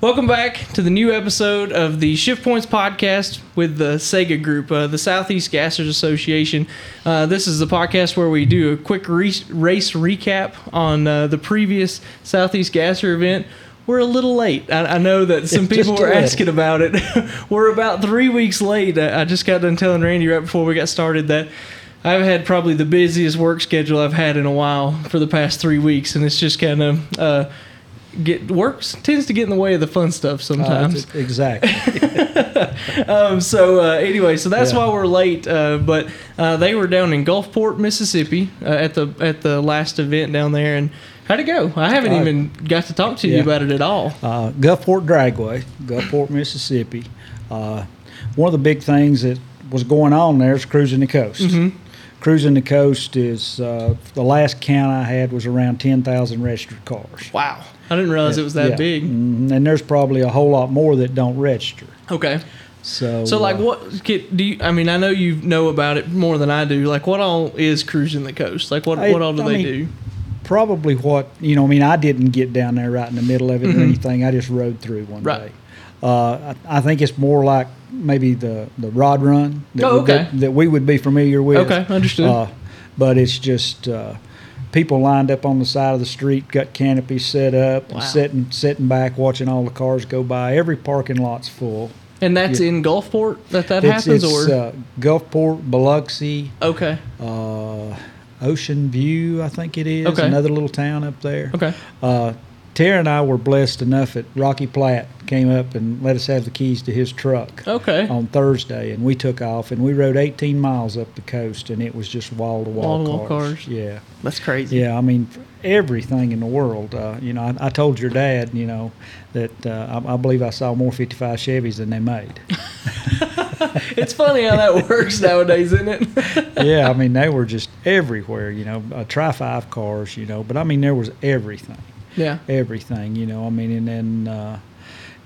Welcome back to the new episode of the Shift Points podcast with the Sega Group, uh, the Southeast Gassers Association. Uh, this is the podcast where we do a quick re- race recap on uh, the previous Southeast Gasser event. We're a little late. I, I know that some people were asking about it. we're about three weeks late. I, I just got done telling Randy right before we got started that I've had probably the busiest work schedule I've had in a while for the past three weeks, and it's just kind of uh, get works tends to get in the way of the fun stuff Uh, sometimes. exactly. um, so uh, anyway, so that's Yeah. why we're late. Uh, but uh, they were down in Gulfport, Mississippi, uh, at the at the last event down there, and how'd it go? I haven't Uh, even got to talk to you about it at all. Uh, Gulfport Dragway, Gulfport, Mississippi. Uh, one of the big things that was going on there is cruising the coast. Mhm. Cruising the coast is uh, the last count I had was around ten thousand registered cars. Wow, I didn't realize it was that Yeah. big. Mhm. And there's probably a whole lot more that don't register. Okay. So, So like uh, what get, do you I mean I know you know about it more than I do. Like what all is cruising the coast? Like what I- what all do I they mean, do? probably what you know. I mean, I didn't get down there right in the middle of it Mhm. or anything. I just rode through one Right. day. Uh, I, I think it's more like maybe the the rod run that, Oh, we- okay. that, that we would be familiar with. Okay, understood. Uh, but it's just uh, people lined up on the side of the street, got canopies set up, Wow. and sitting sitting back watching all the cars go by. Every parking lot's full. and that's yeah. in Gulfport that that it's happens it's or uh, Gulfport, Biloxi, okay uh, Ocean View, I think it is. Okay. Another little town up there. okay Uh, Tara and I were blessed enough that Rocky Platt came up and let us have the keys to his truck okay on Thursday, and we took off and we rode 18 miles up the coast, and it was just wall to wall cars. Yeah, that's crazy. yeah. I mean, everything in the world. Uh, you know, I, I told your dad, you know, that uh, I, I believe I saw more 55 Chevys than they made. It's funny how that works nowadays, isn't it? yeah, I mean, they were just everywhere. You know, uh, Tri Five cars. You know, but I mean, there was everything. Yeah. everything, you know. I mean, and then uh,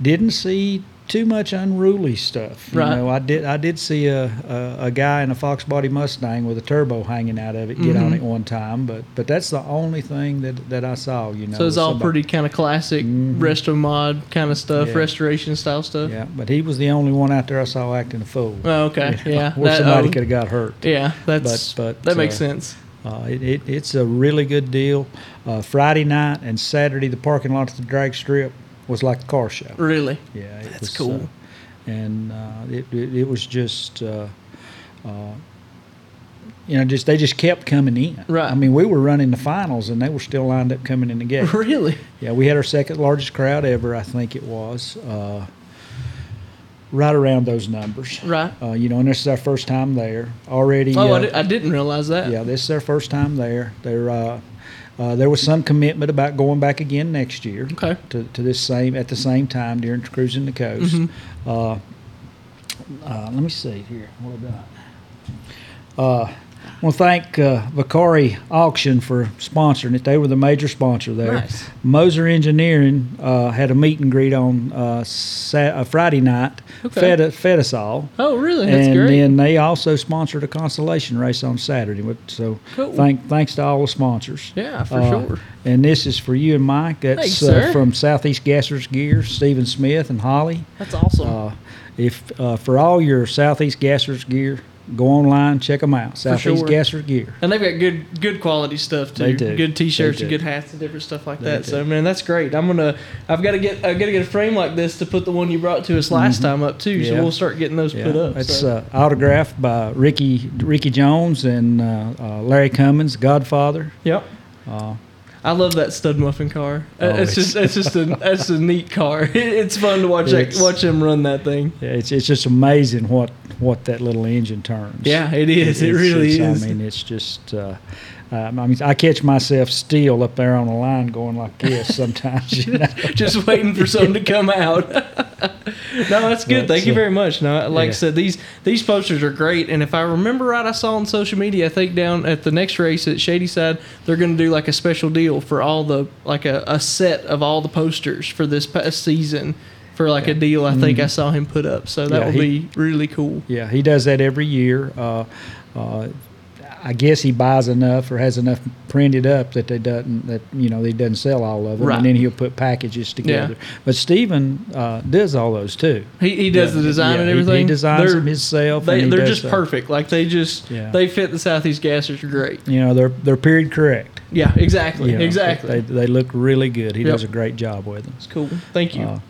didn't see too much unruly stuff. You Right. know, I did I did see a, a, a guy in a Fox Body Mustang with a turbo hanging out of it get on Mhm. it one time, but but that's the only thing that, that I saw. You know, So it's all somebody- pretty kind of classic Mhm. resto mod kind of stuff, Yeah. restoration style stuff. Yeah, but he was the only one out there I saw acting a fool. Oh, okay. You know, Yeah. where That, somebody um, could have got hurt. Yeah, that's but that makes uh, sense. Uh, it, it, it's a really good deal. Uh, Friday night and Saturday, the parking lot at the drag strip was like a car show. Really. Yeah, it That's was, cool. uh, and uh, it, it it was just, uh, uh, you know, just they just kept coming in. Right. I mean, we were running the finals, and they were still lined up coming in the gate. Really. yeah, we had our second largest crowd ever, I think it was. Right around those numbers. Right. Uh, you know, and this is our first time there already. Oh, uh, I, di- I didn't realize that. yeah, this is their first time there. They're, uh, uh, there was some commitment about going back again next year Okay. to, to this same at the same time during cruising the coast. Mhm. Uh, uh, let me see here. What about? I want to thank uh, Vicari Auction for sponsoring it. They were the major sponsor there. Nice. Moser Engineering uh, had a meet and greet on uh, Sat- uh, Friday night. Okay. Fed, fed us all. Oh, really? That's and great. then they also sponsored a consolation race on Saturday. So Cool. thank thanks to all the sponsors. yeah, for Uh, sure. And this is for you and Mike. That's Thanks, uh, from Southeast Gassers Gear, Stephen Smith and Holly. That's awesome. Uh, if uh, for all your Southeast Gassers gear, go online, check them out. Southeast sure. Gassers Gear. and they've got good good quality stuff too. They do. Good T-shirts do. good hats and different stuff like They that. do. So man, that's great. I'm gonna. I've got to get. I've got to get a frame like this to put the one you brought to us last time up too. So Mm-hmm. We'll start getting those put up. It's so. uh, autographed by Ricky Ricky Jones and uh, uh, Larry Cummins, Godfather. yep. Uh, I love that stud muffin car. Oh, it's just it's- it's just a that's a neat car. it's fun to watch that, watch him run that thing. yeah, it's it's just amazing what what that little engine turns. Yeah, it is. It It's- really is. I mean, it's just. Uh, um, I mean, I catch myself still up there on the line going like this sometimes. You know? just waiting for something to come out. no, that's good. Thank you very much. No, like I said, these these posters are great. And if I remember right, I saw on social media. I think down at the next race at Shady Side, they're going to do like a special deal for all the like a, a set of all the posters for this past season for like a deal. I think I saw him put up. So that Mm-hmm. Yeah, will he- be really cool. Yeah, he does that every year. Uh, uh, I guess he buys enough or has enough printed up that they doesn't that you know he doesn't sell all of them, Right. and then he'll put packages together. But Stephen uh, does all those too. He, he does Yeah, the design yeah, and everything. He, designs They're- them himself. They, they're just uh, perfect. Like they just Yeah. they fit the southeast gassers great. You know, they're they're period correct. Yeah, exactly, You know, exactly. They, they look really good. He Yep. does a great job with them. It's cool. Thank you. Uh,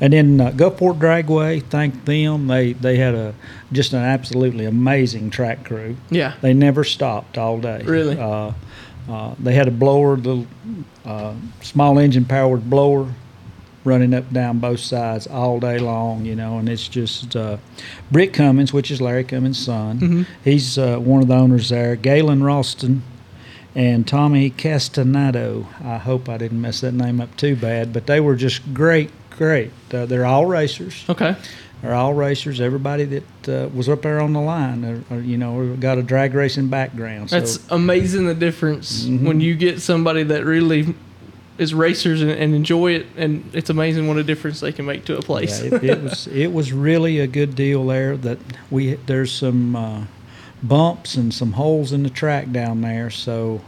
and then uh, Gulfport Dragway, thank them. They they had a just an absolutely amazing track crew. yeah, They never stopped all day. Really? Uh, uh, they had a blower, the uh, small engine powered blower, running up down both sides all day long. You know, and it's just uh, Britt Cummins, which is Larry Cummins' son. Mhm. He's uh, one of the owners there. Galen Ralston. And Tommy Castanado. I hope I didn't mess that name up too bad, but they were just great, great. Uh, they're all racers. okay. They're all racers. Everybody that uh, was up there on the line, are, are, you know, got a drag racing background. So That's amazing the difference Mhm. when you get somebody that really is racers and, and enjoy it, and it's amazing what a difference they can make to a place. yeah, it, it was it was really a good deal there. That we there's some uh, bumps and some holes in the track down there. So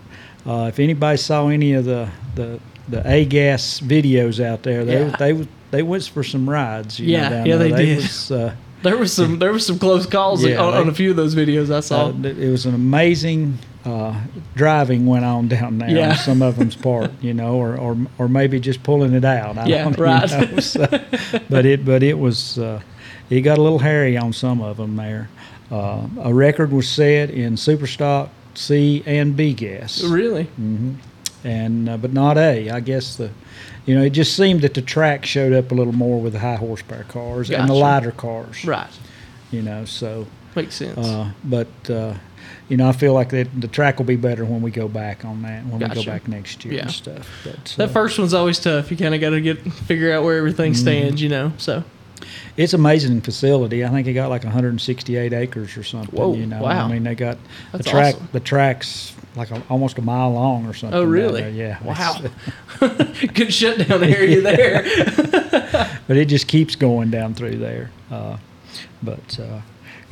uh, if anybody saw any of the the the A gas videos out there, they Yeah. they they went for some rides. You Yeah, know, down yeah, there. they did. Was, uh, there was some there was some close calls Yeah, on, on a few of those videos I saw. Uh, it was an amazing uh, driving went on down there Yeah. on some of them's part, you know, or, or or maybe just pulling it out. I Yeah, don't right. know. So, but it but it was uh, it got a little hairy on some of them there. Uh, a record was set in Superstock C and B gas, really? hmm and uh, but not A. I guess the you know it just seemed that the track showed up a little more with the high horsepower cars and the lighter cars, Right. you know. So. Makes sense. Uh, but uh, you know, I feel like that the track will be better when we go back on that when we go back next year Yeah. and stuff. But that uh, first one's always tough. You kind of got to get figure out where everything Mm-hmm. stands, you know. So it's amazing facility. I think it got like 168 acres or something. Whoa, you know, wow. I mean, they got That's the track. awesome. The tracks like a, almost a mile long or something. Oh, really? Yeah. Wow. It's- good shutdown area there. but it just keeps going down through there. Uh, but uh,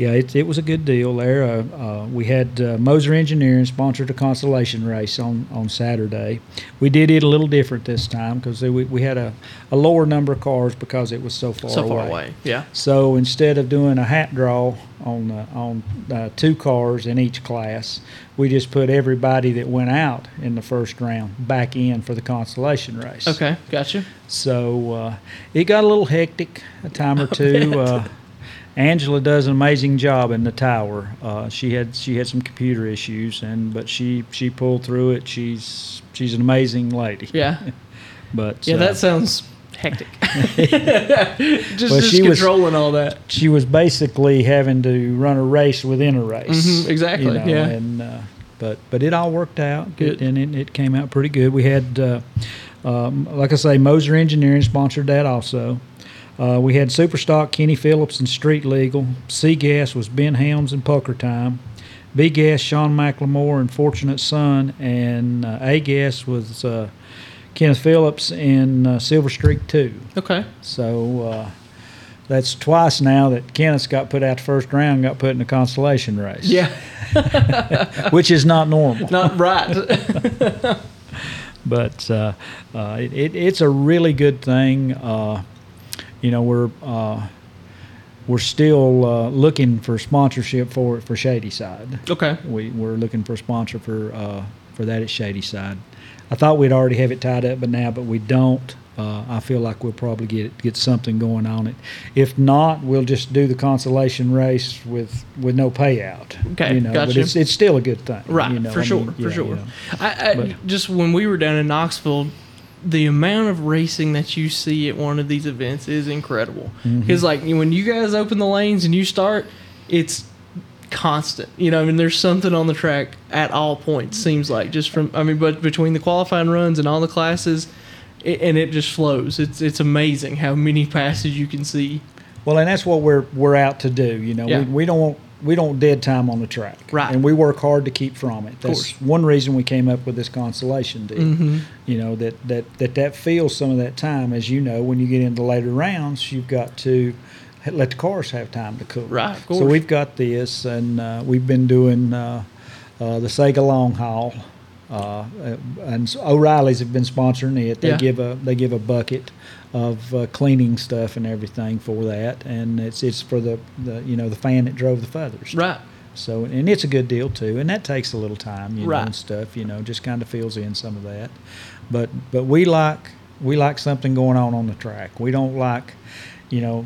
yeah, it, it was a good deal there. Uh, uh, we had uh, Moser Engineering sponsored a constellation race on, on Saturday. We did it a little different this time because we, we had a, a lower number of cars because it was so far so away. far away. Yeah. So instead of doing a hat draw on uh, on uh, two cars in each class, we just put everybody that went out in the first round back in for the constellation race. Okay. Gotcha. So uh, it got a little hectic a time or two. Angela does an amazing job in the tower. Uh, she had she had some computer issues, and but she she pulled through it. She's she's an amazing lady. Yeah. But Yeah. uh, That sounds hectic. just Well, just she was- controlling all that. she was basically having to run a race within a race. Mhm, exactly, you know, yeah. And uh, but but it all worked out. Good. and it, it came out pretty good. We had, uh, um, like I say, Moser Engineering sponsored that also. Uh, we had Superstock, Kenny Phillips, and Street Legal. C Gas was Ben Helms and Pucker Time. B Gas, Sean McLemore and Fortunate Son, and uh, A Gas was uh, Kenneth Phillips and uh, Silver Streak Two. Okay. So uh, that's twice now that Kenneth's got put out the first round, got put in the consolation race. Yeah. which is not normal. Not right. But uh, uh, it, it's a really good thing. Uh, you know, we're uh, we're still uh, looking for sponsorship for for Shady Side. okay. We we're looking for a sponsor for uh, for that at Shady Side. I thought we'd already have it tied up, but now, but we don't. Uh, I feel like we'll probably get get something going on it. If not, we'll just do the consolation race with with no payout. Okay, you know, but it's it's still a good thing, Right, You know, for I sure, mean, for yeah, sure. you know. I, I just when we were down in Knoxville, the amount of racing that you see at one of these events is incredible. Mm-hmm. Because like when you guys open the lanes and you start, it's constant. You know, I mean, there's something on the track at all points. Seems like just from I mean, but between the qualifying runs and all the classes. It, and it just flows. It's it's amazing how many passes you can see. Well, and that's what we're we're out to do. You know, Yeah. we, we don't want we don't dead time on the track, Right. And we work hard to keep from it. That's one reason we came up with this consolation deal. Mhm. You know that that that that feels some of that time. As you know, when you get into later rounds, you've got to let the cars have time to cool. Right, of So we've got this, and uh, we've been doing. Uh, uh, the Sega Long Haul, uh, and s- O'Reilly's have been sponsoring it. They Yeah. give a they give a bucket of uh, cleaning stuff and everything for that, and it's it's for the, the you know the fan that drove the feathers. Right. So and it's a good deal too, and that takes a little time, you know, and stuff. You know, just kind of fills in some of that. But but we like we like something going on on the track. We don't like, you know.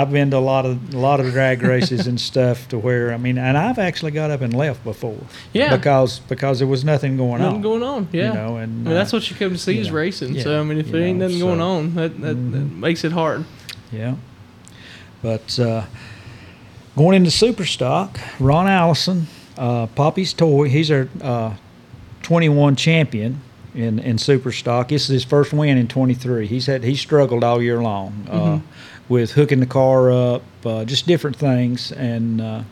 I've been to a lot of a lot of drag races and stuff to where I mean, and I've actually got up and left before. Yeah. Because because there was nothing going on. Nothing on. going on. Yeah. You know, and I mean, that's uh, what you come to see is know, racing. yeah, so I mean, if there ain't know, nothing going on, that that, that Mhm. makes it hard. Yeah. But uh, going into super stock, Ron Allison, uh, Poppy's Toy, he's our uh, 21 champion in, in super stock. This is his first win in 23. He's had he struggled all year long uh, Mhm. With hooking the car up, uh, just different things. And uh,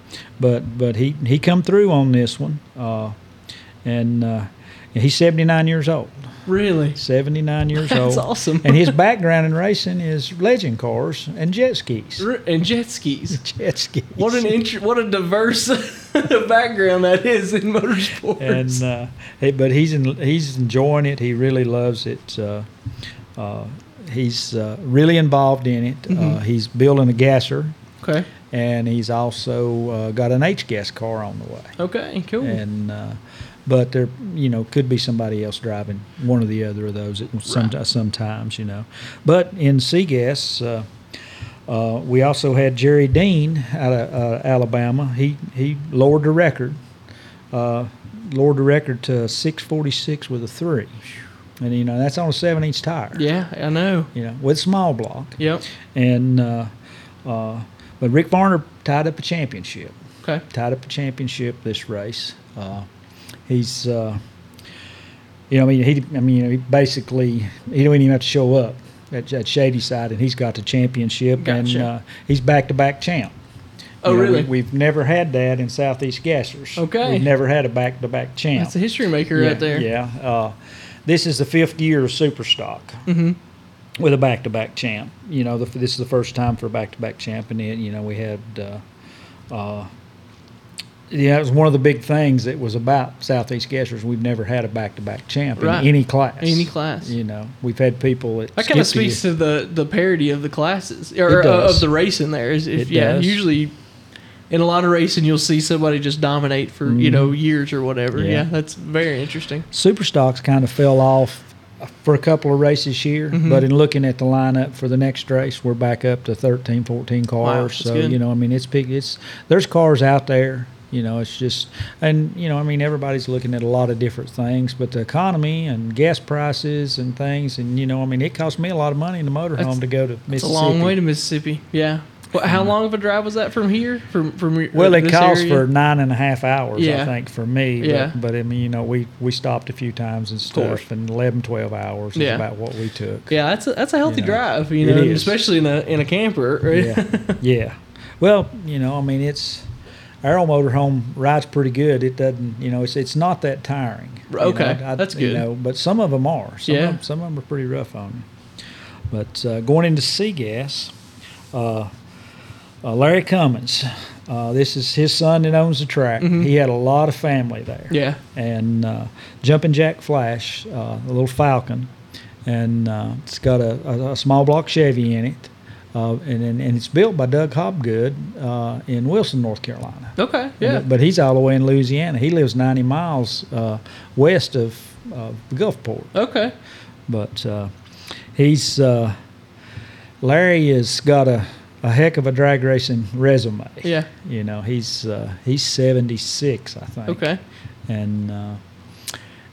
but but he he come through on this one, uh, and uh, he's 79 years old. Really. 79 years That's old. That's awesome. and his background in racing is legend cars and jet skis. R- And jet skis. Jet skis. What an int- what a diverse background that is in motorsports. and uh, he, but he's in, he's enjoying it. He really loves it. Uh, uh, he's uh, really involved in it. Uh, Mhm. he's building a gasser, okay. and he's also uh, got an H gas car on the way. Okay. Cool. And uh, but there, you know, could be somebody else driving one or the other of those at some, Right. sometimes, you know. But in C gas, uh, uh, we also had Jerry Dean out of uh, Alabama. He he lowered the record, uh, lowered the record to 646 with a three, and you know that's on a seven inch tire. yeah, I know. You know, with small block, Yep. and uh, uh, but Rick Varner tied up a championship Okay. tied up a championship this race. Uh, he's, uh, you know, I mean, he, I mean, he basically he don't even have to show up at, at Shady Side, and he's got the championship, and uh, he's back to back champ. Oh, You know, really? We, have never had that in Southeast Gassers. Okay. We've never had a back to back champ. That's a history maker yeah, right there. Yeah. Uh, this is the fifth year of Superstock Mm-hmm. with a back-to-back champ. You know, the, this is the first time for a back-to-back champ, and then you know we had. Uh, uh, yeah, it was one of the big things that was about Southeast Gassers. We've never had a back-to-back champ Right. in any class. Any class. You know, we've had people that. That kind of speaks to the the parity of the classes or It uh, of the racing. There is, if, It yeah, does. usually in a lot of racing you'll see somebody just dominate for you Mhm. know years or whatever. Yeah, Yeah. that's very interesting. Superstocks kind of fell off for a couple of races here, Mhm. but in looking at the lineup for the next race, we're back up to 13, 14 cars. Wow, so good. you know, I mean, it's big. It's there's cars out there. You know, it's just, and you know, I mean, everybody's looking at a lot of different things, but the economy and gas prices and things, and you know, I mean, it cost me a lot of money in the motorhome to go to Mississippi. It's a long way to Mississippi. Yeah. How long of a drive was that from here? From from Well, it area? for nine and a half hours, Yeah. I think, for me. Yeah. But, but I mean, you know, we, we stopped a few times and stuff, and 11, 12 hours is Yeah. about what we took. Yeah, that's a, that's a healthy You know, drive, you know, especially in a in a camper. Right? yeah, yeah. Well, you know, I mean, it's our old motorhome rides pretty good. It doesn't, you know, it's it's not that tiring. Okay, know. that's You know, but some of them are. Some Yeah. of them, some of them are pretty rough on you. But uh, going into C gas, uh, uh, Larry Cummins. Uh, this is his son that owns the track. Mhm. He had a lot of family there yeah. and uh, Jumping Jack Flash, uh, a little Falcon, and uh, it's got a, a, a small block Chevy in it, uh, and, and and it's built by Doug Hobgood uh, in Wilson, North Carolina. Okay. Yeah. But, but he's all the way in Louisiana. He lives 90 miles uh, west of uh, Gulfport. Okay. But uh, he's uh, Larry has got a, a heck of a drag racing resume. Yeah. You know, he's uh, he's 76, I think Okay. and uh,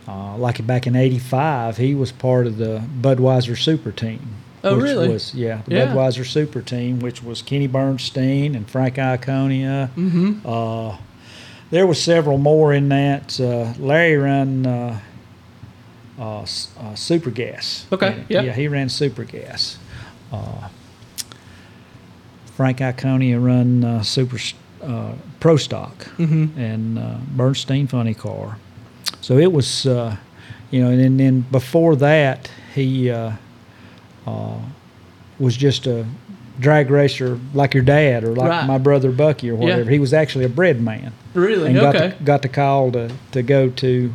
uh, like back in '85, he was part of the Budweiser Super Team. Oh, which really? Was, yeah, the Yeah. Budweiser Super Team, which was Kenny Bernstein and Frank Iaconio. Mm-hmm. Uh, there was several more in that. Uh, Larry ran uh, uh, uh, Super Gas. Okay, yeah. yeah, he ran Super Gas. Frank Iaconio run uh, Super uh, Pro Stock Mm-hmm. and uh, Bernstein funny car. So it was, uh, you know, and then, before that he uh, uh, was just a drag racer like your dad or like Right. my brother Bucky or Yeah. whatever. He was actually a bread man Really? and got okay. the, got the call to, to go to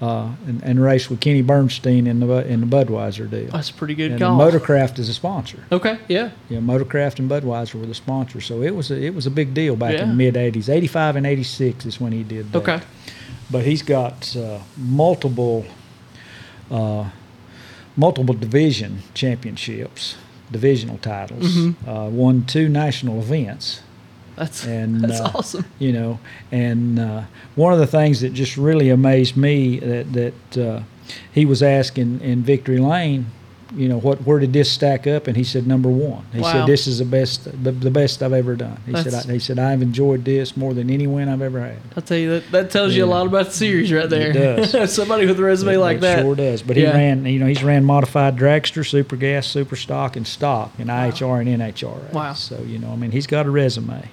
uh, and, and race with Kenny Bernstein in the in the Budweiser deal. That's a pretty good and. Motorcraft is a sponsor. okay. Yeah. Yeah, Motorcraft and Budweiser were the sponsors, so it was a, it was a big deal back Yeah. in the mid '80s. '85 and '86 is when he did that. Okay. But he's got uh, multiple uh, multiple division championships, divisional titles. Mhm. Uh, won two national events, That's And, that's uh, awesome. you know. And uh, one of the things that just really amazed me that that uh, he was asking in Victory Lane, you know, what where did this stack up? And he said number one. He Wow. said this is the best the, the best I've ever done. He That's- said I, he said I've enjoyed this more than any win I've ever had. I'll tell you that that tells you a lot about the series right there. It does. Somebody with a resume It- like it that. Sure does. But Yeah. he ran, you know, he's ran modified dragster, super gas, super stock, and stock, and IHR and NHR. Wow. So you know, I mean, he's got a resume.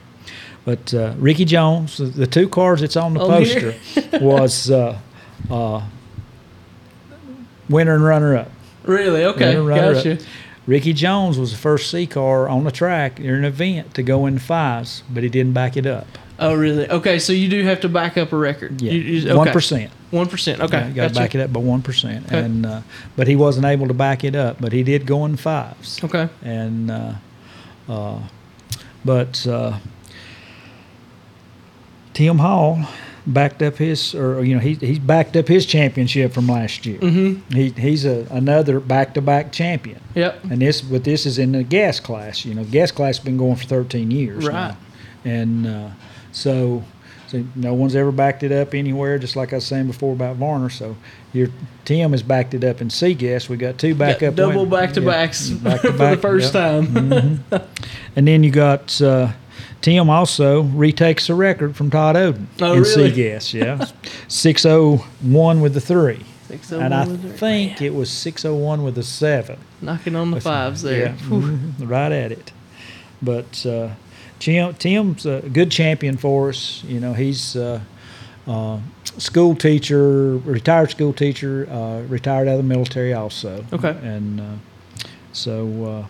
But uh, Ricky Jones, the, the two cars that's on the On poster, was uh, uh, winner and runner up. Really? Okay. Gotcha. up. Ricky Jones was the first C car on the track in an event to go in fives, but he didn't back it up. Oh, really? Okay. So you do have to back up a record. Yeah, one One percent. Okay. Yeah, you got to gotcha. back it up by one percent, Okay. and uh, but he wasn't able to back it up. But he did go in fives, Okay. and uh, uh, but uh, Tim Hall backed up his, or you know, he he's backed up his championship from last year. Mm-hmm. He he's a another back to back champion, Yep. and this but this is in the gas class. You know, gas class has been going for thirteen years, Right. now. and uh, so. So no one's ever backed it up anywhere, just like I was saying before about Varner. So your Tim has backed it up in C gas. We got two Got backup double back to yeah, backs back to for the first yep. time. Mhm. and then you got uh, Tim also retakes the record from Todd Oden Oh, in really? C gas. Yeah, six oh one with the three, oh and I one with it. think it was six oh one with the seven. knocking on the fives there. Yeah, mhm, right at it. But uh, Tim, Tim's a good champion for us. You know, he's uh, uh, school teacher, retired school teacher, uh, retired out of the military also. Okay. And uh, so, uh,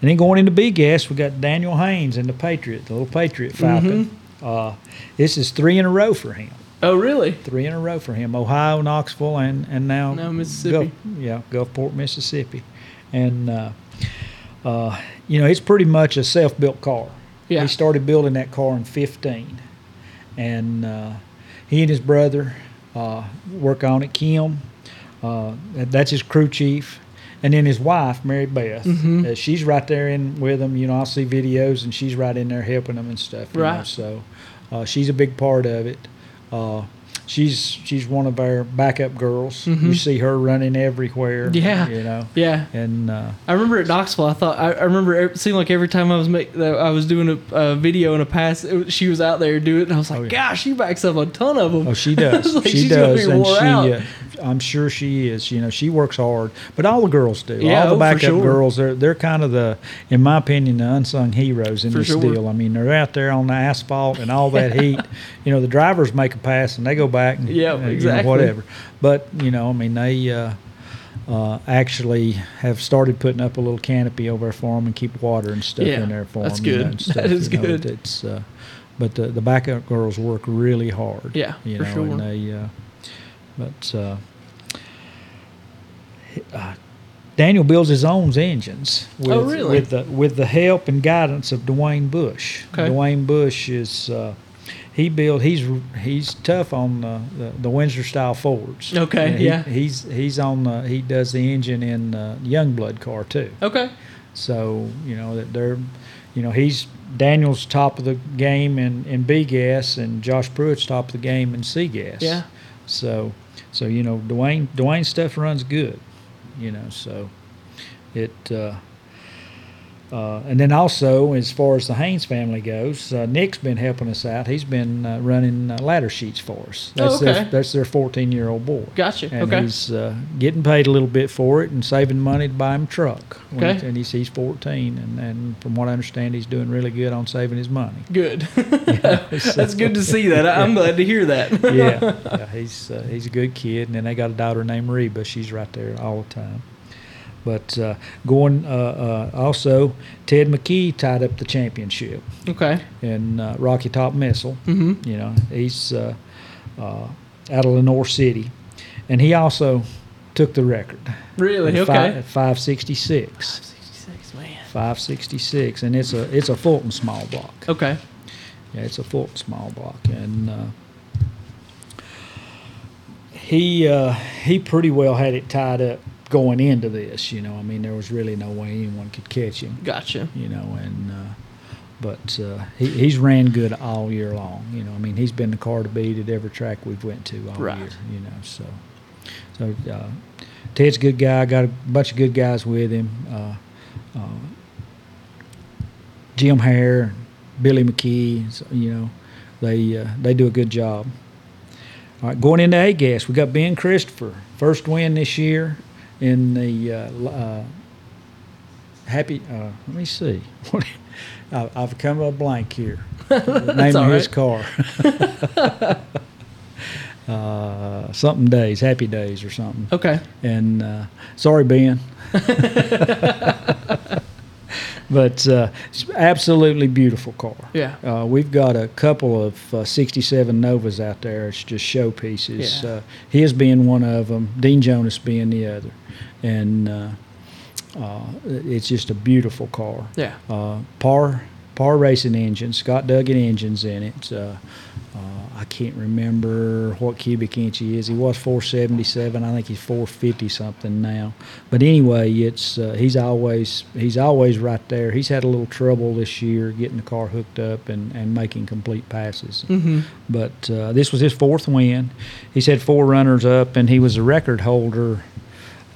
and then going into B gas, we got Daniel Haynes and the Patriot, the little Patriot Falcon. Mm-hmm. Uh, this is three in a row for him. Oh, really? Three in a row for him. Ohio, Knoxville, and and now Now Mississippi. Gulf, yeah, Gulfport, Mississippi, and uh, uh, you know it's pretty much a self-built car. Yeah. He started building that car in '15, and uh, he and his brother uh, work on it. Kim, uh, that's his crew chief, and then his wife, Mary Beth. Mhm. Uh, she's right there in with him. You know, I'll see videos, and she's right in there helping them and stuff. you know, Right. so uh, she's a big part of it. Uh, she's she's one of our backup girls. You Mhm. see her running everywhere. Yeah. you know, Yeah. and uh, I remember at Knoxville, I thought I, I remember it seemed like every time I was make, I was doing a, a video in a pass, it, she was out there doing it, and I was like, Oh, yeah. "Gosh, she backs up a ton of them." oh, she does. Like, she does, and she. Uh, I'm sure she is. You know, she works hard, but all the girls do. Yeah, all the oh, backup sure. girls, they're they're kind of the, in my opinion, the unsung heroes in For this sure. deal. I mean, they're out there on the asphalt and all that heat. You know, the drivers make a pass and they go back. And, Yeah, uh, you know, exactly. whatever. But you know, I mean, they. Uh, uh, actually have started putting up a little canopy over there for them and keep water and stuff Yeah, in there for that's them. You know, good. stuff, That is you know, good. It's, uh, but the, the backup girls work really hard. Yeah, you for know, sure. and they, uh, but uh, Daniel builds his own engines with, Oh, really? with the with the help and guidance of Dwayne Bush. Okay. Dwayne Bush is uh, he built he's he's tough on the, the, the Windsor style Fords. Okay, he- yeah. He's he's on the, he does the engine in uh, Youngblood car too. okay. So you know that they're, you know, he's Daniel's top of the game in, in B gas, and Josh Pruitt's top of the game in C gas. Yeah. So, so you know, Dwayne Dwayne's stuff runs good, you know. So, it. Uh, uh, and then also, as far as the Haynes family goes, uh, Nick's been helping us out. He's been uh, running uh, ladder sheets for us. Oh, That's their okay. that's their 14 year old boy. Gotcha. And okay. he's uh, getting paid a little bit for it and saving money to buy him a truck. Okay. he- and he's, he's 14, and, and from what I understand, he's doing really good on saving his money. Good. That's good to see that. I'm glad to hear that. yeah, yeah, he's uh, he's a good kid, and then they got a daughter named Reba. She's right there all the time. But uh, going uh, uh, also, Ted McKee tied up the championship Okay. in uh, Rocky Top Missile. Mm-hmm. You know, he's uh, uh, out of Lenoir City, and he also took the record. Really? at Okay. Five, at 566. 66, man. 566, and it's a it's a Fulton small block. Okay. Yeah, it's a Fulton small block, and uh, he uh, he pretty well had it tied up going into this. You know, I mean, there was really no way anyone could catch him. Gotcha. You know, and uh, but uh, he, he's ran good all year long. You know, I mean, he's been the car to beat at every track we've went to all Right. year. You know, so so uh, Ted's a good guy. Got a bunch of good guys with him. Uh, uh, Jim Hare, Billy McKee. so, You know, they uh, they do a good job. All right, going into A gas, we got Ben Christopher, first win this year in the uh, uh, happy. Uh, let me see. What? I- I've come to a blank here. The name of his car. uh, something days, happy days or something. Okay. And uh, sorry, Ben. but uh, it's absolutely beautiful car. Yeah. Uh, we've got a couple of uh, 67 Novas out there. It's just showpieces. Yeah. Uh, his being one of them, Dean Jonas being the other. And uh, uh, it's just a beautiful car. Yeah. Uh, par par racing engine, Scott Duggan engines in it. Uh, I can't remember what cubic inch he is. He was 477. I think he's 450 something now. But anyway, it's uh, he's always he's always right there. He's had a little trouble this year getting the car hooked up and, and making complete passes. Mm-hmm. But uh, this was his fourth win. He's had four runners up, and he was a record holder.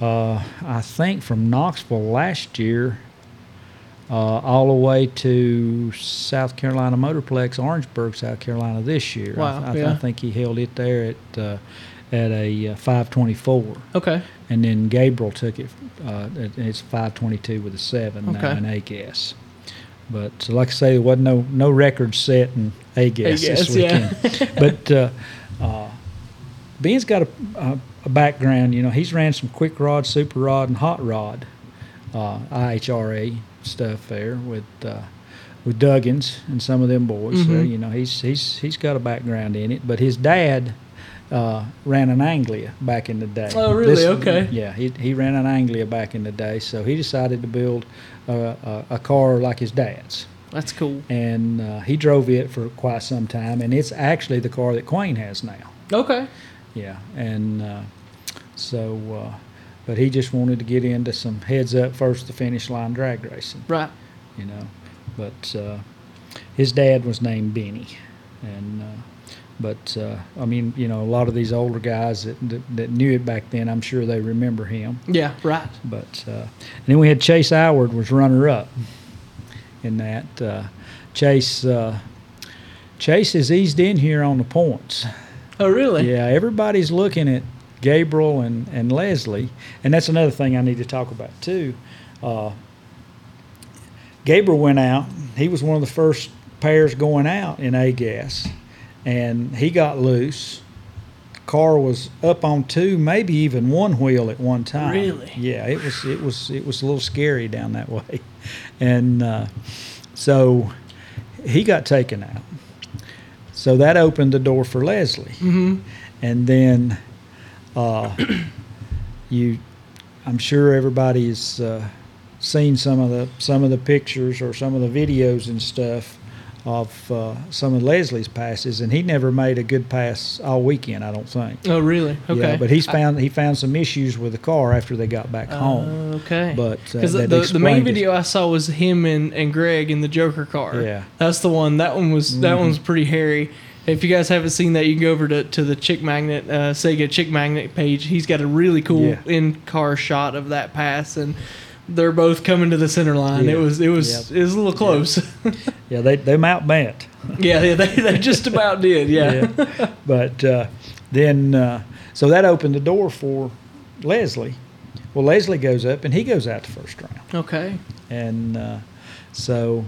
Uh, I think from Knoxville last year, uh, all the way to South Carolina Motorplex, Orangeburg, South Carolina this year. I- Wow, I, yeah. I think he held it there at uh, at a uh, 524, Okay. and then Gabriel took it. Uh, at- it's 522 with a seven now Okay. in A gas. But like I say, there wasn't no no record set in A gas A-gas, this yeah. weekend. but uh, uh, Ben's got a, a, a background. You know, he's ran some quick rod, super rod, and hot rod, uh, IHRA stuff there with uh, with Duggins and some of them boys. Mhm. you know, he's he's he's got a background in it. But his dad uh, ran an Anglia back in the day. Oh, really? Okay. Yeah, he he ran an Anglia back in the day. So he decided to build a, a, a car like his dad's That's cool. and uh, he drove it for quite some time, and it's actually the car that Quayne has now. Okay. Yeah, and uh, so, uh, but he just wanted to get into some heads up first to finish line drag racing, Right. you know. But uh, his dad was named Benny, and uh, but uh, I mean, you know, a lot of these older guys that, that that knew it back then, I'm sure they remember him. Yeah. Right. But uh, and then we had Chase Howard was runner up in that. Uh, Chase uh, Chase has eased in here on the points. Oh, really? Yeah, everybody's looking at Gabriel and, and Leslie, and that's another thing I need to talk about too. Uh, Gabriel went out. He was one of the first pairs going out in A gas, and he got loose. Car was up on two, maybe even one wheel at one time. Really? Yeah, it was it was it was a little scary down that way, and uh, so he got taken out. So that opened the door for Leslie Mm-hmm. and then uh, you i'm sure everybody's uh, seen some of the some of the pictures or some of the videos and stuff of uh, some of leslie's passes and he never made a good pass all weekend i don't think Oh, really? Okay. yeah, but he's found he found some issues with the car after they got back home Uh, okay. but uh, Because the, the, the main it. video I saw was him and, and Greg in the Joker car. Yeah. That's the one. That one was that Mhm. one's pretty hairy. If you guys haven't seen that, you can go over to, to the Chick Magnet uh, Sega Chick Magnet page. He's got a really cool Yeah. in car shot of that pass, and they're both coming to the center line. It was it was Yep. it was a little close. yeah they they outbent Yeah, yeah, they, they just about did. Yeah. but uh, then, uh, so that opened the door for Leslie. Well, Leslie goes up and he goes out the first round. Okay. And uh, so,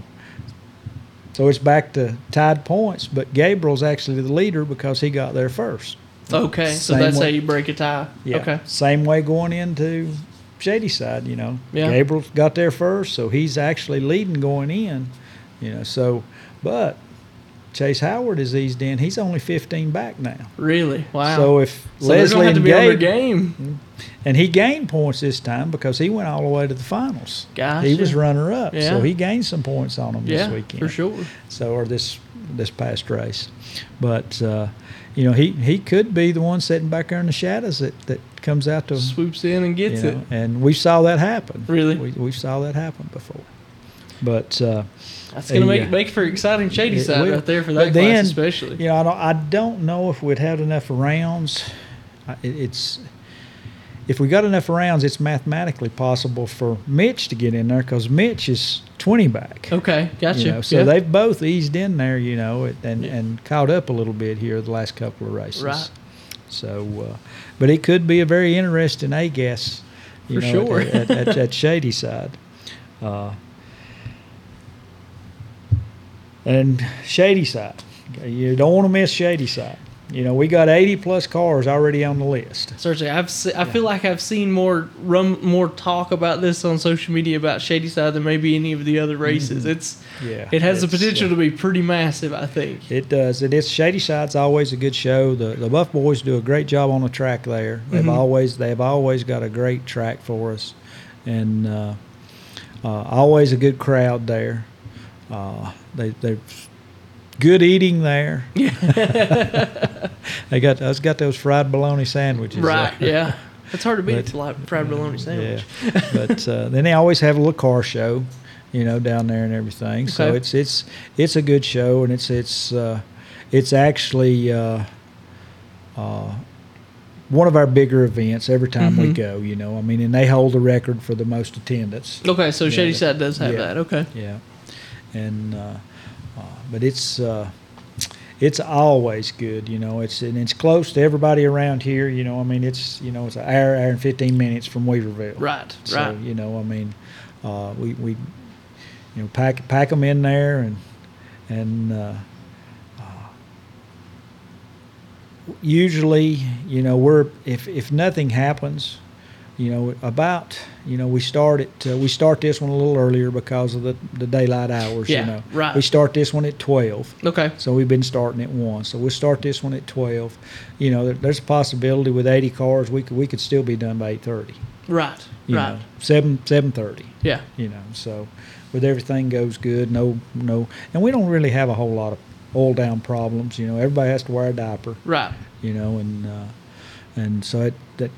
so it's back to tied points, but Gabriel's actually the leader because he got there first. Okay. So that's way- how you break a tie. Yeah. Okay. Same way going into Shady Side. You know, Yeah. Gabriel got there first, so he's actually leading going in. You know, so but Chase Howard is eased in. He's only 15 back now. Really? Wow. So if So Leslie gonna have to and Gabe, game. and he gained points this time because he went all the way to the finals. Guys. He was runner up, Yeah. so he gained some points on him Yeah, this weekend. for sure. So or this this past race, but uh, you know he he could be the one sitting back there in the shadows that that comes out to Swoops in and you gets know, it. and we saw that happen. Really? we, we saw that happen before. But uh, That's gonna make yeah. make for exciting shady side will. right there for that then, class especially. you know, I don't, I don't know if we'd have enough rounds. It, it's if we got enough rounds, it's mathematically possible for Mitch to get in there because Mitch is twenty back. Okay, gotcha. You know, so Yeah. they've both eased in there, you know, and, Yeah. and caught up a little bit here the last couple of races. Right. So, uh, but it could be a very interesting A guess, you For know, sure. at, at, at, at Shady Side. Uh, and Shady Side, you don't want to miss Shady Side. You know, we got 80 plus cars already on the list. Certainly, I've se- I feel like I've seen more rum, more talk about this on social media about Shady Side than maybe any of the other races. It's Yeah, it has the Mm-hmm. potential uh, to be pretty massive. I think. It does. It is Shady Side's always a good show. The the Buff Boys do a great job on the track there. They've Mhm. always they've always got a great track for us, and uh, uh, always a good crowd there. Uh, they they good eating there. they got us got those fried bologna sandwiches. Right? there. Yeah. It's hard to beat But- a like fried bologna sandwich. Yeah, but uh, then they always have a little car show, you know, down there and everything. So it's it's it's a good show, and it's it's uh, it's actually uh, uh, one of our bigger events every time we Mhm. go. You know, I mean, and they hold the record for the most attendance. Okay, so Shady that- Side does have yeah. that. Okay. Yeah, and uh, uh, but it's. Uh, it's always good, you know. It's and it's close to everybody around here, you know. I mean, it's you know, it's an hour, hour and fifteen minutes from Weaverville. Right. So right. you know, I mean, uh, we we you know pack pack them in there and and uh, uh, usually you know we're if if nothing happens, you know about you know we start it uh, we start this one a little earlier because of the the daylight hours. Yeah, You know, right. We start this one at twelve. Okay. So we've been starting at one. So we'll start this one at twelve. You know, there, there's a possibility with eighty cars we could we could still be done by eight thirty Right. you right. know, seven seven thirty. Yeah. You know, so with everything goes good, no no, and we don't really have a whole lot of oil down problems. You know, everybody has to wear a diaper. Right. You know, and uh, and so it, that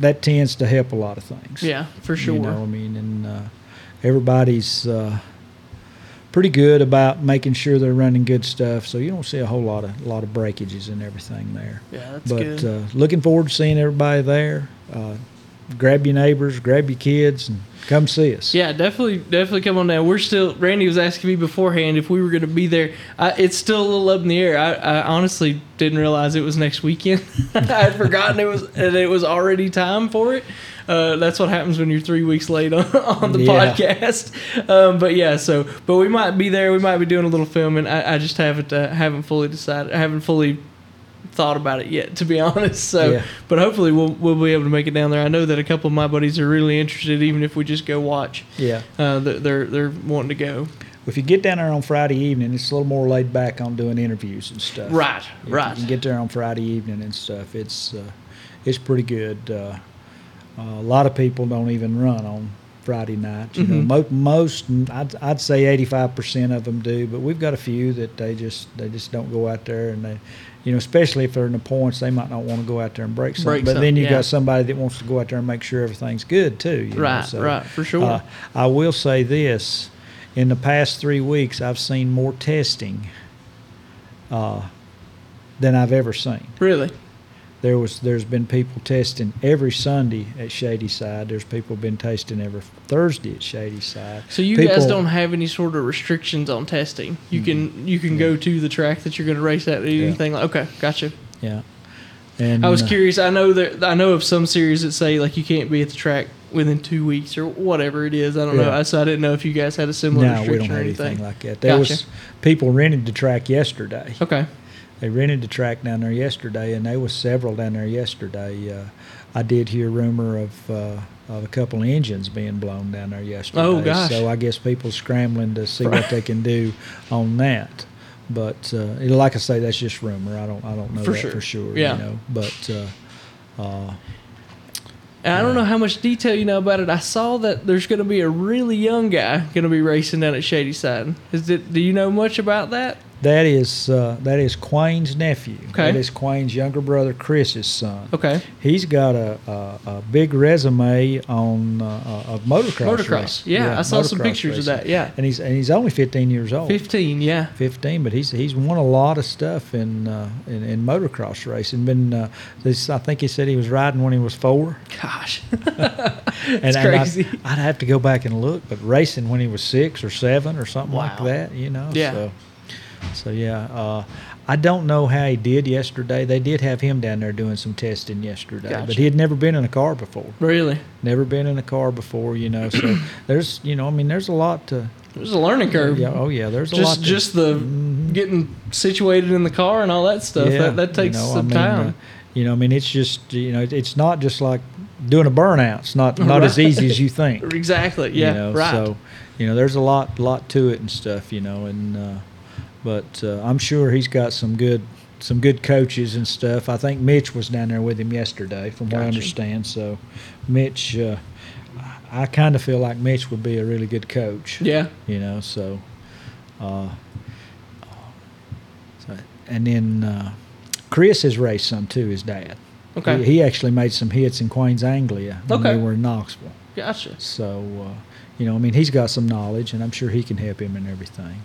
that tends to help a lot of things. Yeah. For sure. You know, I mean, and uh, everybody's uh, pretty good about making sure they're running good stuff. So you don't see a whole lot of lot of breakages and everything there yeah. That's but good. uh, looking forward to seeing everybody there. Grab your neighbors, grab your kids, and come see us. Yeah, definitely, definitely come on down. We're still. Randy was asking me beforehand if we were going to be there. I, it's still a little up in the air. I, I honestly didn't realize it was next weekend. I had forgotten it was and it was already time for it. Uh, that's what happens when you're three weeks late on, on the Yeah. podcast. Um, but yeah, so but we might be there. We might be doing a little filming. I, I just haven't uh, haven't fully decided. I haven't fully thought about it yet, to be honest. So, Yeah. but hopefully we'll we'll be able to make it down there. I know that a couple of my buddies are really interested, even if we just go watch. Yeah. Uh, they're they're, they're wanting to go. If you get down there on Friday evening, it's a little more laid back on doing interviews and stuff. Right, If right. You can get there on Friday evening and stuff. It's uh, it's pretty good. Uh, uh, a lot of people don't even run on Friday night. You know, Mhm. mo- most I'd, I'd say eighty five percent of them do, but we've got a few that they just they just don't go out there and they. You know, especially if they're in the points, they might not want to go out there and break something. Break but then something, you yeah. got somebody that wants to go out there and make sure everything's good too. you know, Right, so, right, for sure. uh, I will say this: in the past three weeks, I've seen more testing uh, than I've ever seen. Really? There was, there's been people testing every Sunday at Shady Side. There's people been testing every Thursday at Shady Side. So you People- guys don't have any sort of restrictions on testing. You can you can go to the track that you're going to race at. Anything like okay, gotcha. Yeah. And I was uh, curious. I know that I know of some series that say like you can't be at the track within two weeks or whatever it is. I don't know. Yeah. I So I didn't know if you guys had a similar No, we restriction don't or anything. anything like that. There Gotcha. was people rented the track yesterday. Okay. They rented the track down there yesterday, and there was several down there yesterday. Uh, I did hear rumor of uh, of a couple of engines being blown down there yesterday. Oh, gosh. So I guess people scrambling to see what they can do on that. But uh, like I say, that's just rumor. I don't I don't know For that sure. for sure. Yeah. You know, but. Uh, uh, I don't know how much detail you know about it. I saw that there's going to be a really young guy going to be racing down at Shady Side. Is it? Do you know much about that? That is uh, that is Quane's nephew. Okay. That is Quane's younger brother Chris's son. Okay. He's got a, a, a big resume on uh, of motocross. Motocross. racing. Yeah, I saw some pictures of that. Yeah. And he's and he's only 15 years old. 15. Yeah. 15, but he's he's won a lot of stuff in uh, in, in motocross racing. Been uh, this I think he said he was riding when he was four. Gosh. and, it's and. I'd, I'd have to go back and look, but racing when he was six or seven or something like that, you know. Yeah. So, so yeah, uh, I don't know how he did yesterday. They did have him down there doing some testing yesterday, Gotcha. but he had never been in a car before. really? Never been in a car before, you know. So there's, you know, I mean, there's a lot to. There's a learning curve. Yeah. Oh yeah. There's a lot. Just To, just the Mhm. getting situated in the car and all that stuff. Yeah, that that you takes know, I some mean, uh, time. you know, I mean, it's just, you know, it's not just like doing a burnout. It's not not as easy as you think. exactly. Yeah. you know, right. So, you know, there's a lot, lot to it and stuff, you know, and uh, but uh, I'm sure he's got some good, some good coaches and stuff. I think Mitch was down there with him yesterday, from what I understand. So, Mitch, uh, I kind of feel like Mitch would be a really good coach. yeah. You know, so, uh, so and then uh, Chris has raced some too. His dad. Okay. He, he actually made some hits in Quayne's Anglia when Okay. we were in Knoxville. Gotcha. So, uh, you know, I mean, he's got some knowledge, and I'm sure he can help him and everything.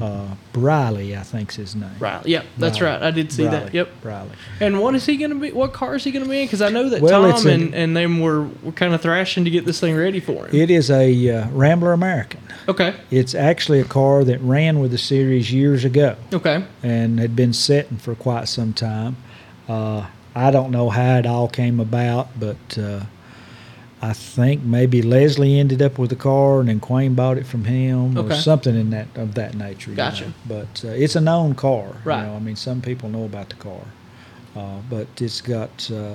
Uh, Briley, I think's his name. Right. Yep. That's Riley. right. I did see that. Yep. Briley. And what is he going to be? What car is he going to be in? Because I know that Well, Tom a- and, and them were, were kind of thrashing to get this thing ready for him. It is a uh, Rambler American. okay. It's actually a car that ran with the series years ago Okay. and had been setting for quite some time. Uh, I don't know how it all came about, but uh, I think maybe Leslie ended up with the car, and then Quayne bought it from him, Okay. or something in that of that nature. Gotcha. know. But uh, it's a known car. Right. You know, I mean, some people know about the car, uh, but it's got uh,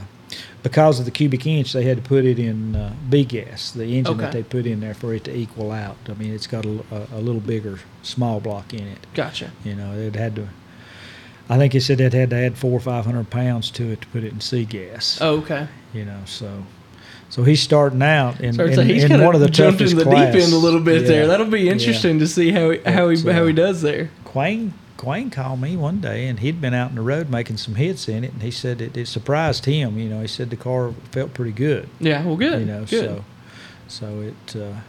because of the cubic inch, they had to put it in uh, B gas, the engine that they put in there for it to equal out. I mean, it's got a, a, a little bigger small block in it. Gotcha. You know, it had to. I think he said it had to add four or five hundred pounds to it to put it in C gas. Oh, okay. You know, so so he's starting out in, So in, like he's in one of the jumped toughest into the class. deep end a little bit Yeah. there. That'll be Yeah. interesting to see how he, how he But, how he uh, does there. Quayne Quayne called me one day and he'd been out in the road making some hits in it and he said it, it surprised him. You know, he said the car felt pretty good. Yeah. Well, good. You know, good. so so it uh,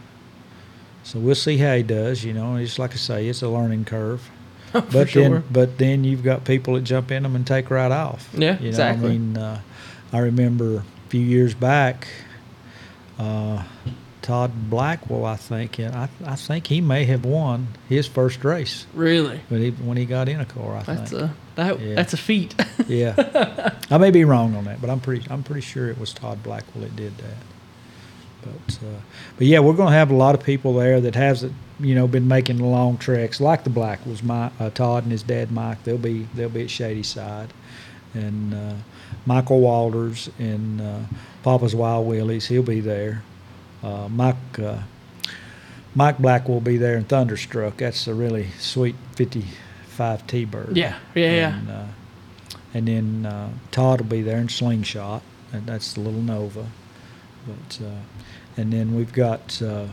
so we'll see how he does. You know, it's like I say, it's a learning curve. For But sure. then, but then you've got people that jump in them and take right off. Yeah, you know, exactly. I mean, uh, I remember a few years back, uh, Todd Blackwell. I think, and I, I think he may have won his first race really. when he when he got in a car. I That's think. a that Yeah. that's a feat. yeah, I may be wrong on that, but I'm pretty I'm pretty sure it was Todd Blackwell that did that. But uh, but yeah, we're going to have a lot of people there that has you know been making long treks, like the Blackwells. My uh, Todd and his dad Mike, they'll be they'll be at Shady Side, and uh, Michael Walters and uh, Papa's Wild Willies, he'll be there. Uh, Mike uh, Mike Black will be there in Thunderstruck. That's a really sweet 55 T-bird. yeah. Yeah. Yeah. And, uh, and then uh, Todd will be there in Slingshot, and that's the little Nova. But uh, and then we've got uh,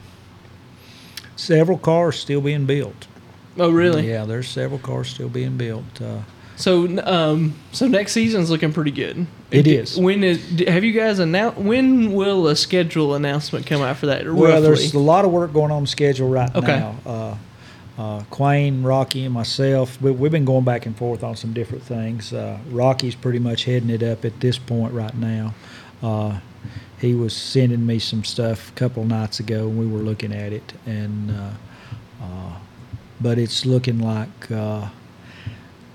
several cars still being built. Oh, really? Yeah, there's several cars still being built. Uh, So, um, so next season's looking pretty good. It is. When is? Have you guys announced? When will a schedule announcement come out for that? well, roughly? there's a lot of work going on the schedule right Okay. now. Uh, uh, Quayne, Rocky, and myself, we, we've been going back and forth on some different things. Uh, Rocky's pretty much heading it up at this point right now. Uh, he was sending me some stuff a couple nights ago, and we were looking at it, and uh, uh, but it's looking like uh,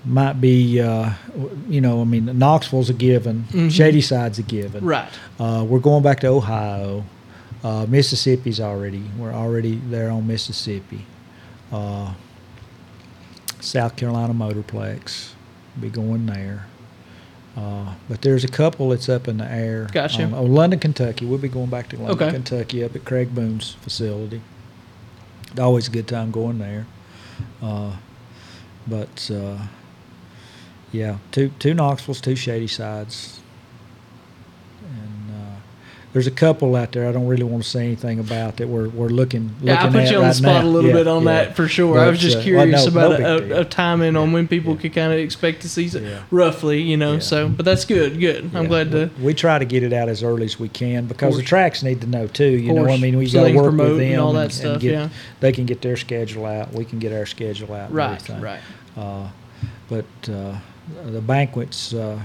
might be, uh, you know, I mean, Knoxville's a given, Mhm. Shady Side's a given. right. Uh, we're going back to Ohio. Uh, Mississippi's already. We're already there on Mississippi. Uh, South Carolina Motorplex. Be going there. Uh, but there's a couple that's up in the air. Gotcha. Um, oh, London, Kentucky. We'll be going back to London, Okay. Kentucky, up at Craig Boone's facility. Always a good time going there. Uh, but uh, yeah, two two Knoxvilles, two Shady Sides, and uh, there's a couple out there I don't really want to say anything about that we're we're looking. Yeah, I looking put you on right the spot now. a little Yeah, bit on yeah. that for sure. I was just uh, well, curious no- about no a, a, timing on when people could kind of expect to see it roughly, you know. So, but that's good. Good. I'm glad to. we, we try to get it out as early as we can because the tracks need to know too. You know, I mean, we got to work with and them all that stuff, get, yeah. They can get their schedule out. We can get our schedule out. Right. Right. Uh, but uh, the banquets uh,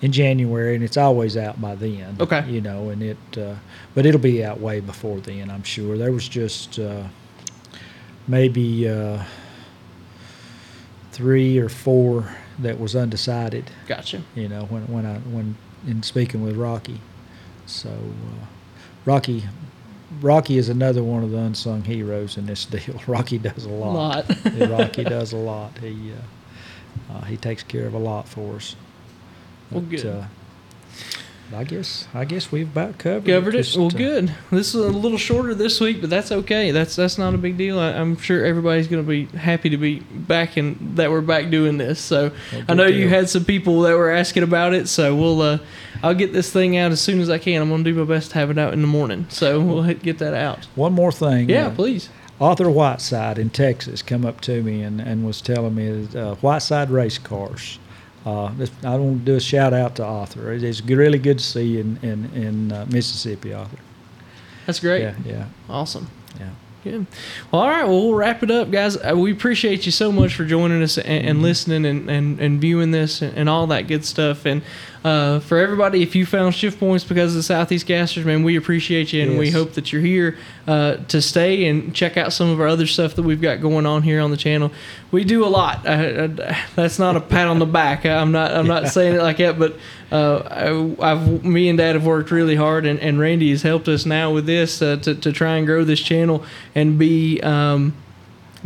in January, and it's always out by then. Okay. You know, and it, uh, but it'll be out way before then. I'm sure. There was just uh, maybe uh, three or four that was undecided Gotcha. you know, when when I when in speaking with Rocky. So uh, Rocky Rocky is another one of the unsung heroes in this deal. Rocky does a lot. Lot. Rocky does a lot. He uh, uh, he takes care of a lot for us. Well, good. Uh, I guess I guess we've about covered Covered it. Just, Well, uh, good. This is a little shorter this week, but that's okay. That's that's not a big deal. I, I'm sure everybody's going to be happy to be back and that we're back doing this. So Well, I know good you had some people that were asking about it. So we'll uh, I'll get this thing out as soon as I can. I'm going to do my best to have it out in the morning. So we'll get that out. One more thing. Yeah, uh, please. Arthur Whiteside in Texas come up to me and, and was telling me uh, Whiteside race cars. Uh, I want to do a shout out to Arthur. It is really good to see you in in, in uh, Mississippi, Arthur. That's great. Yeah, yeah, Awesome. yeah. Good. Well, all right. Well, we'll wrap it up, guys. Uh, we appreciate you so much for joining us and, and listening and, and, and viewing this and, and all that good stuff. And uh, for everybody, if you found shift points because of the Southeast Gassers, man, we appreciate you and we hope that you're here uh, to stay and check out some of our other stuff that we've got going on here on the channel. We do a lot. Uh, uh, that's not a pat on the back. I'm not. I'm not saying it like that, but uh, I, I've me and Dad have worked really hard, and, and Randy has helped us now with this uh, to to try and grow this channel and be um,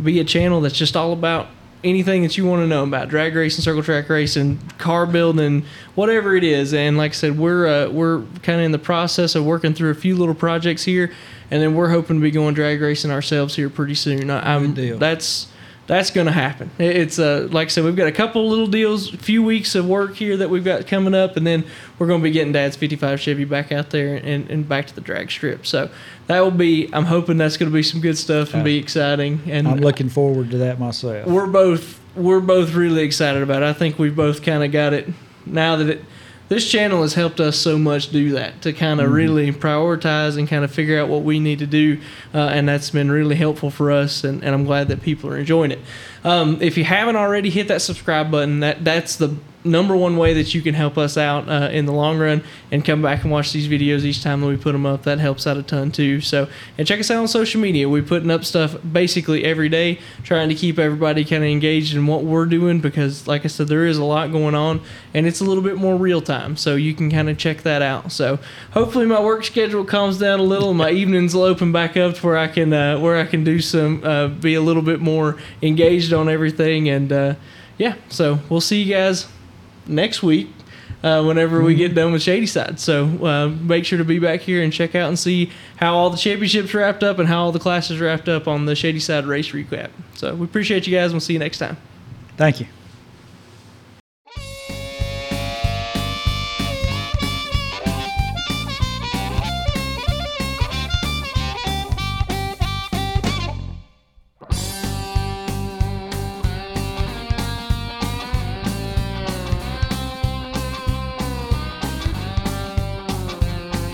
be a channel that's just all about anything that you want to know about drag racing, circle track racing, car building, whatever it is. And like I said, we're uh, we're kind of in the process of working through a few little projects here, and then we're hoping to be going drag racing ourselves here pretty soon. I, deal. That's that's going to happen. It's uh, like I said, we've got a couple little deals, a few weeks of work here that we've got coming up, and then we're going to be getting Dad's 55 Chevy back out there and, and back to the drag strip. So that will be. I'm hoping that's going to be some good stuff and be exciting. And I'm looking forward to that myself. we're both we're both really excited about it. I think we've both kind of got it now that it this channel has helped us so much do that to kind of really prioritize and kind of figure out what we need to do uh, and that's been really helpful for us and, and i'm glad that people are enjoying it. Um, if you haven't already hit that subscribe button. That that's the number one way that you can help us out uh, in the long run and come back and watch these videos each time that we put them up that helps out a ton too. So and check us out on social media. We're putting up stuff basically every day trying to keep everybody kind of engaged in what we're doing because like i said there is a lot going on and it's a little bit more real time so you can kind of check that out. So hopefully my work schedule calms down a little my evenings will open back up to where i can uh, where i can do some uh, be a little bit more engaged on everything and uh, yeah. So we'll see you guys next week uh, whenever we get done with Shady Side. So uh, make sure to be back here and check out and see how all the championships wrapped up and how all the classes wrapped up on the Shady Side race recap. So we appreciate you guys. We'll see you next time. Thank you.